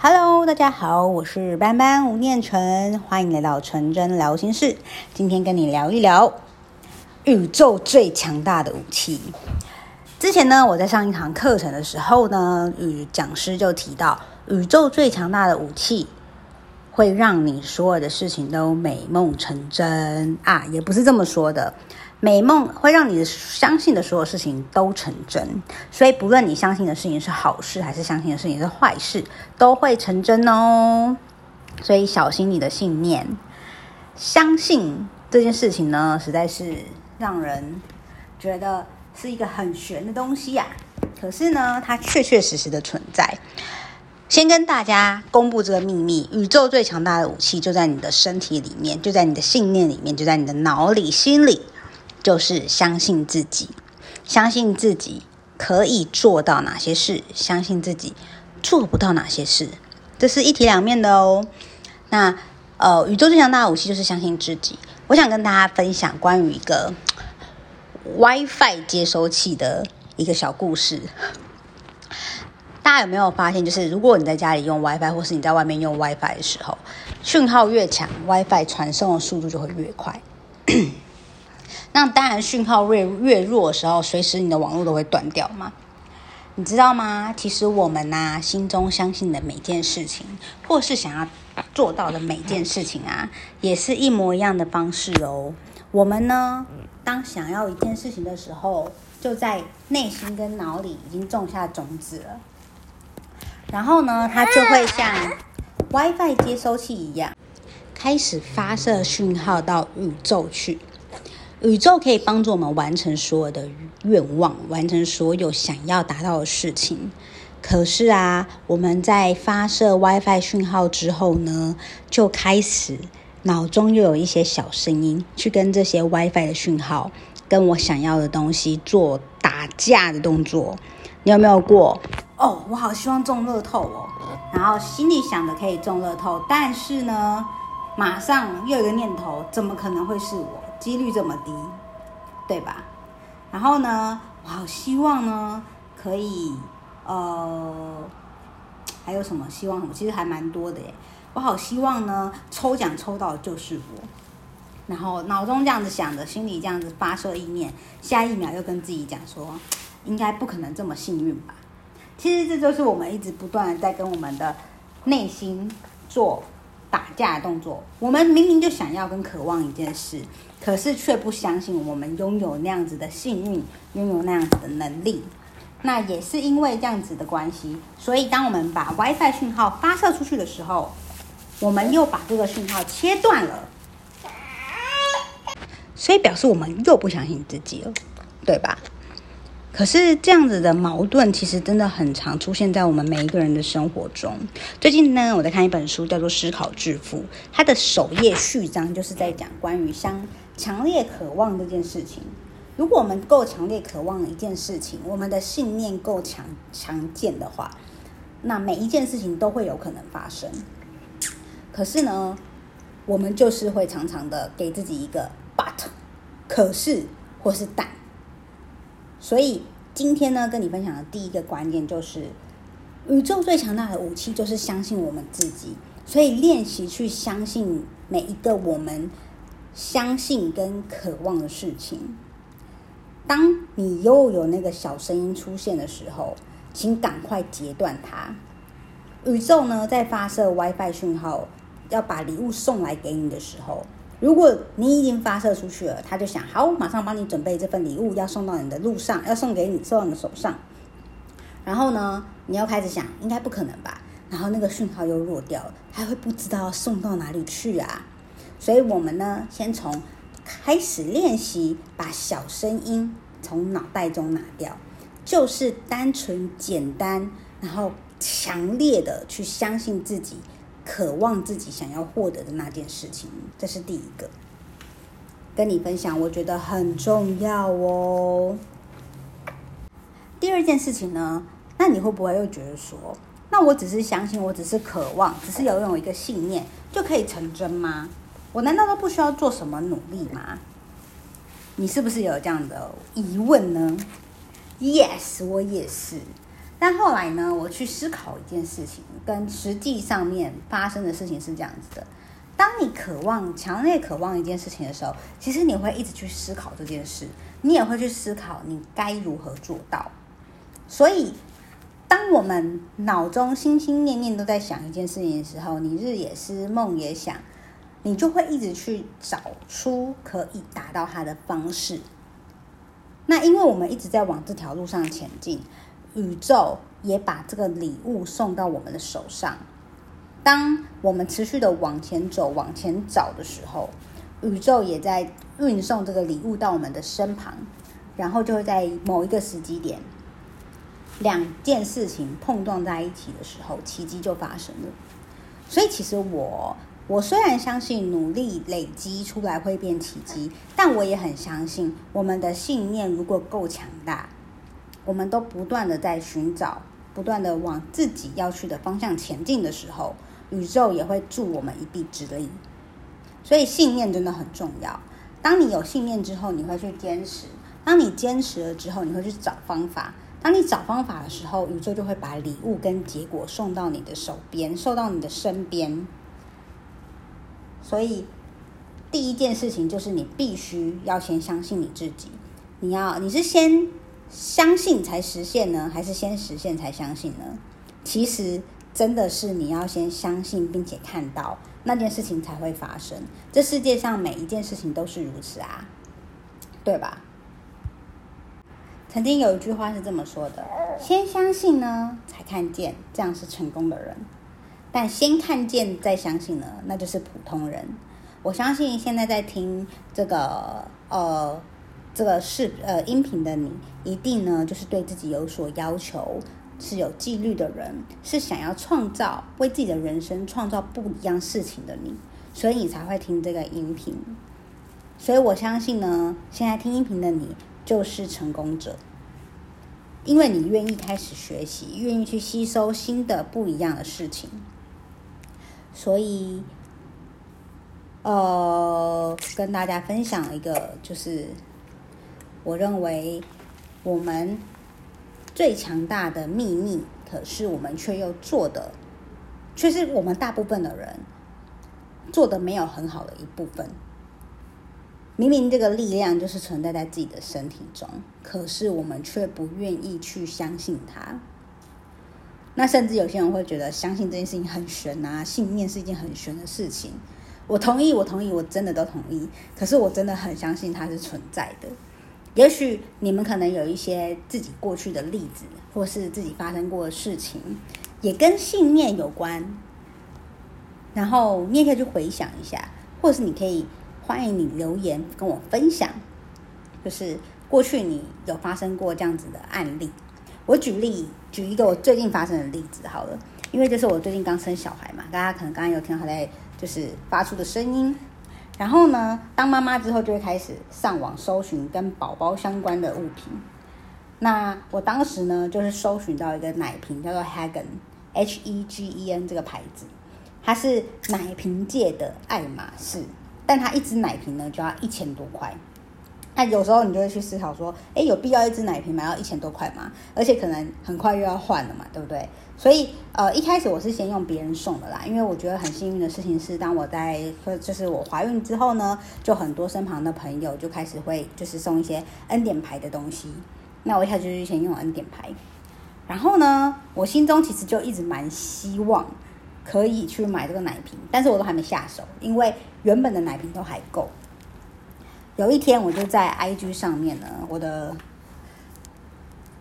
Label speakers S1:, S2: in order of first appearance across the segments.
S1: Hello，大家好，我是班班吴念纯，欢迎来到纯真聊心事。今天跟你聊一聊宇宙最强大的武器。之前呢，我在上一堂课程的时候呢，与讲师就提到，宇宙最强大的武器会让你所有的事情都美梦成真啊，也不是这么说的。美梦会让你相信的所有事情都成真，所以不论你相信的事情是好事，还是相信的事情是坏事，都会成真哦。所以小心你的信念。相信这件事情呢，实在是让人觉得是一个很玄的东西呀。可是呢，它确确实实的存在。先跟大家公布这个秘密：宇宙最强大的武器就在你的身体里面，就在你的信念里面，就在你的脑里、心里。就是相信自己，相信自己可以做到哪些事，相信自己做不到哪些事，这是一体两面的哦。那呃，宇宙最强大的武器就是相信自己。我想跟大家分享关于一个 WiFi 接收器的一个小故事。大家有没有发现，就是如果你在家里用 WiFi，或是你在外面用 WiFi 的时候，讯号越强，WiFi 传送的速度就会越快。那当然，讯号越越弱的时候，随时你的网络都会断掉嘛。你知道吗？其实我们呐、啊，心中相信的每件事情，或是想要做到的每件事情啊，也是一模一样的方式哦。我们呢，当想要一件事情的时候，就在内心跟脑里已经种下种子了。然后呢，它就会像 WiFi 接收器一样，开始发射讯号到宇宙去。宇宙可以帮助我们完成所有的愿望，完成所有想要达到的事情。可是啊，我们在发射 WiFi 讯号之后呢，就开始脑中又有一些小声音去跟这些 WiFi 的讯号，跟我想要的东西做打架的动作。你有没有过？哦，我好希望中乐透哦，然后心里想的可以中乐透，但是呢，马上又有一个念头，怎么可能会是我？几率这么低，对吧？然后呢，我好希望呢，可以呃，还有什么希望什么？其实还蛮多的耶。我好希望呢，抽奖抽到的就是我。然后脑中这样子想着，心里这样子发射意念，下一秒又跟自己讲说，应该不可能这么幸运吧？其实这就是我们一直不断的在跟我们的内心做。打架的动作，我们明明就想要跟渴望一件事，可是却不相信我们拥有那样子的幸运，拥有那样子的能力。那也是因为这样子的关系，所以当我们把 WiFi 讯号发射出去的时候，我们又把这个讯号切断了，所以表示我们又不相信自己了，对吧？可是这样子的矛盾，其实真的很常出现在我们每一个人的生活中。最近呢，我在看一本书，叫做《思考致富》，它的首页序章就是在讲关于相强烈渴望这件事情。如果我们够强烈渴望一件事情，我们的信念够强强健的话，那每一件事情都会有可能发生。可是呢，我们就是会常常的给自己一个 but，可是或是但。所以今天呢，跟你分享的第一个观念就是，宇宙最强大的武器就是相信我们自己。所以练习去相信每一个我们相信跟渴望的事情。当你又有那个小声音出现的时候，请赶快截断它。宇宙呢，在发射 WiFi 讯号，要把礼物送来给你的时候。如果你已经发射出去了，他就想好，马上帮你准备这份礼物，要送到你的路上，要送给你，送到你的手上。然后呢，你要开始想，应该不可能吧？然后那个讯号又弱掉了，他会不知道送到哪里去啊？所以我们呢，先从开始练习，把小声音从脑袋中拿掉，就是单纯简单，然后强烈的去相信自己。渴望自己想要获得的那件事情，这是第一个。跟你分享，我觉得很重要哦。第二件事情呢，那你会不会又觉得说，那我只是相信，我只是渴望，只是拥有一个信念就可以成真吗？我难道都不需要做什么努力吗？你是不是有这样的疑问呢？Yes，我也是。但后来呢，我去思考一件事情，跟实际上面发生的事情是这样子的：当你渴望、强烈渴望一件事情的时候，其实你会一直去思考这件事，你也会去思考你该如何做到。所以，当我们脑中心心念念都在想一件事情的时候，你日也思，梦也想，你就会一直去找出可以达到它的方式。那因为我们一直在往这条路上前进。宇宙也把这个礼物送到我们的手上。当我们持续的往前走、往前找的时候，宇宙也在运送这个礼物到我们的身旁，然后就会在某一个时机点，两件事情碰撞在一起的时候，奇迹就发生了。所以，其实我我虽然相信努力累积出来会变奇迹，但我也很相信我们的信念如果够强大。我们都不断的在寻找，不断的往自己要去的方向前进的时候，宇宙也会助我们一臂之力。所以信念真的很重要。当你有信念之后，你会去坚持；当你坚持了之后，你会去找方法；当你找方法的时候，宇宙就会把礼物跟结果送到你的手边，送到你的身边。所以第一件事情就是你必须要先相信你自己。你要，你是先。相信才实现呢，还是先实现才相信呢？其实真的是你要先相信，并且看到那件事情才会发生。这世界上每一件事情都是如此啊，对吧？曾经有一句话是这么说的：先相信呢，才看见，这样是成功的人；但先看见再相信呢，那就是普通人。我相信现在在听这个呃。这个是呃音频的你，一定呢就是对自己有所要求，是有纪律的人，是想要创造为自己的人生创造不一样事情的你，所以你才会听这个音频。所以我相信呢，现在听音频的你就是成功者，因为你愿意开始学习，愿意去吸收新的不一样的事情。所以，呃，跟大家分享一个就是。我认为，我们最强大的秘密，可是我们却又做的，却是我们大部分的人做的没有很好的一部分。明明这个力量就是存在在自己的身体中，可是我们却不愿意去相信它。那甚至有些人会觉得，相信这件事情很玄啊，信念是一件很玄的事情。我同意，我同意，我真的都同意。可是我真的很相信它是存在的。也许你们可能有一些自己过去的例子，或是自己发生过的事情，也跟信念有关。然后你也可以去回想一下，或是你可以欢迎你留言跟我分享，就是过去你有发生过这样子的案例。我举例举一个我最近发生的例子好了，因为这是我最近刚生小孩嘛，大家可能刚刚有听到他在就是发出的声音。然后呢，当妈妈之后就会开始上网搜寻跟宝宝相关的物品。那我当时呢，就是搜寻到一个奶瓶，叫做 Hagen，H E G E N 这个牌子，它是奶瓶界的爱马仕，但它一支奶瓶呢就要一千多块。那有时候你就会去思考说，诶，有必要一支奶瓶买到一千多块吗？而且可能很快又要换了嘛，对不对？所以，呃，一开始我是先用别人送的啦，因为我觉得很幸运的事情是，当我在就是我怀孕之后呢，就很多身旁的朋友就开始会就是送一些恩典牌的东西。那我一开始就是先用恩典牌，然后呢，我心中其实就一直蛮希望可以去买这个奶瓶，但是我都还没下手，因为原本的奶瓶都还够。有一天，我就在 IG 上面呢，我的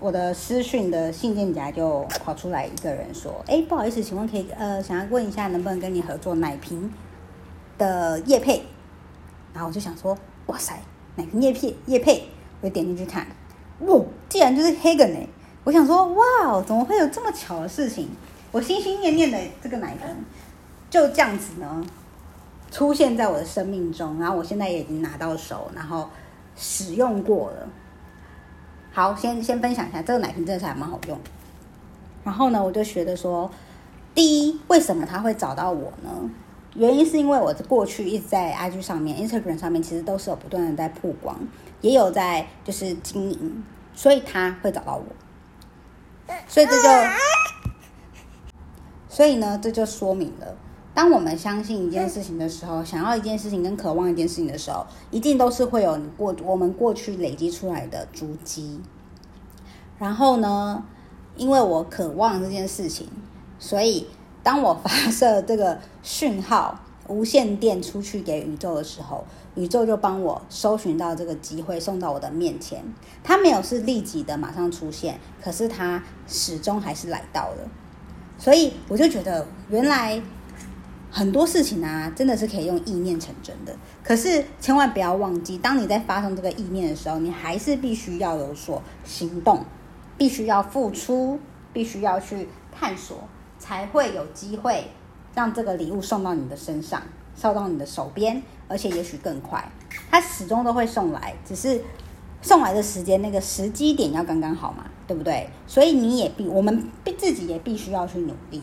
S1: 我的私讯的信件夹就跑出来一个人说：“哎，不好意思，请问可以呃，想要问一下，能不能跟你合作奶瓶的业配？”然后我就想说：“哇塞，奶瓶业配叶配！”我就点进去看，哇，既然就是 Hagen 哎！我想说：“哇哦，怎么会有这么巧的事情？”我心心念念的这个奶瓶就这样子呢。出现在我的生命中，然后我现在也已经拿到手，然后使用过了。好，先先分享一下，这个奶瓶真的是还蛮好用。然后呢，我就觉得说，第一，为什么他会找到我呢？原因是因为我过去一直在 IG 上面、Instagram 上面，其实都是有不断的在曝光，也有在就是经营，所以他会找到我。所以这就，所以呢，这就说明了，当我们相信一件事情的时候，想要一件事情跟渴望一件事情的时候，一定都是会有你过我们过去累积出来的足迹。然后呢，因为我渴望这件事情，所以当我发射这个讯号。无线电出去给宇宙的时候，宇宙就帮我搜寻到这个机会，送到我的面前。它没有是立即的马上出现，可是它始终还是来到了。所以我就觉得，原来很多事情啊，真的是可以用意念成真的。可是千万不要忘记，当你在发生这个意念的时候，你还是必须要有所行动，必须要付出，必须要去探索，才会有机会。让这个礼物送到你的身上，送到你的手边，而且也许更快。它始终都会送来，只是送来的时间那个时机点要刚刚好嘛，对不对？所以你也必，我们必自己也必须要去努力。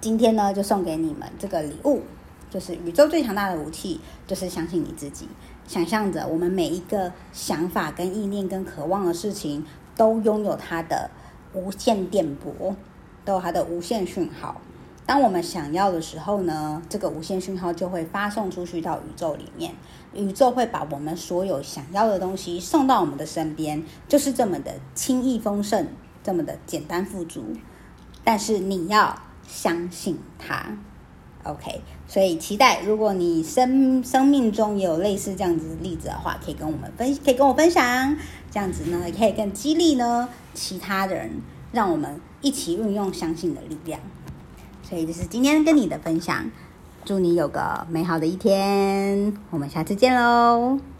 S1: 今天呢，就送给你们这个礼物，就是宇宙最强大的武器，就是相信你自己。想象着我们每一个想法、跟意念、跟渴望的事情，都拥有它的无线电波，都有它的无线讯号。当我们想要的时候呢，这个无线讯号就会发送出去到宇宙里面，宇宙会把我们所有想要的东西送到我们的身边，就是这么的轻易丰盛，这么的简单富足。但是你要相信它，OK？所以期待，如果你生生命中也有类似这样子的例子的话，可以跟我们分，可以跟我分享，这样子呢，也可以更激励呢其他人，让我们一起运用相信的力量。所以这是今天跟你的分享，祝你有个美好的一天，我们下次见喽。